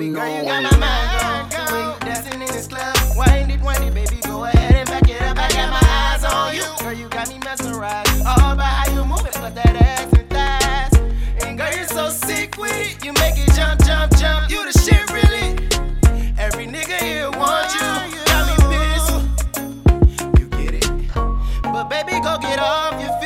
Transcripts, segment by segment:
baby girl, you got my mind gone. The way you dancing in this club, wind it, wind it, baby, go ahead and back it up. I got my eyes on you, girl, you got me mesmerized. All about how you move it, but that ass and thighs. And girl, you're so sick with it, you make it jump, jump, jump. You the shit, really. Every nigga here want you, got me pissed. You get it, but baby, go get off your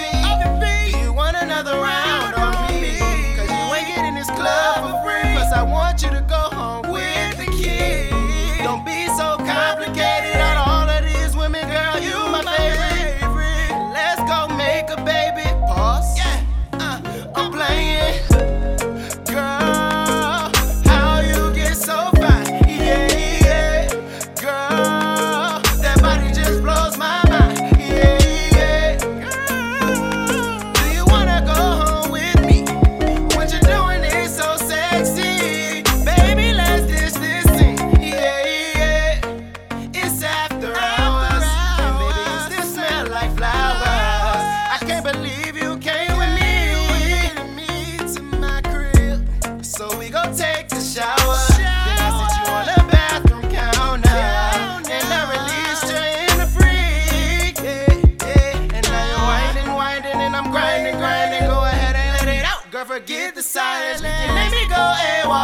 forget the silence. You made me go AWOL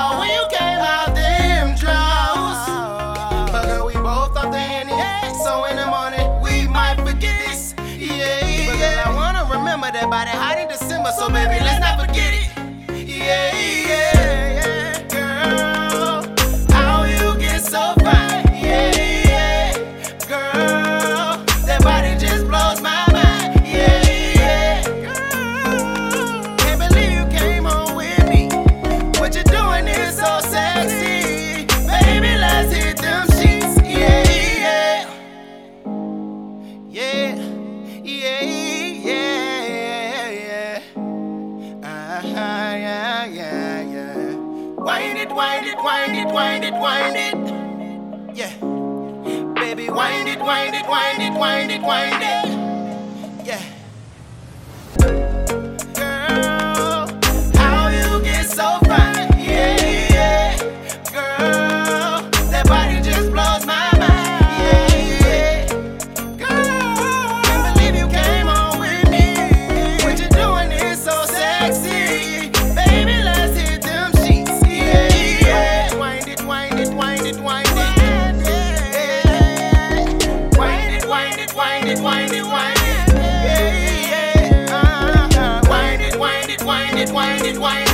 yeah, yeah, yeah. Uh-huh, yeah, yeah, yeah. Wind it, wind it, wind it, wind it, wind it. Yeah. Baby, wind it, wind it, wind it, wind it, wind it. Yeah. it, wind it, wind it.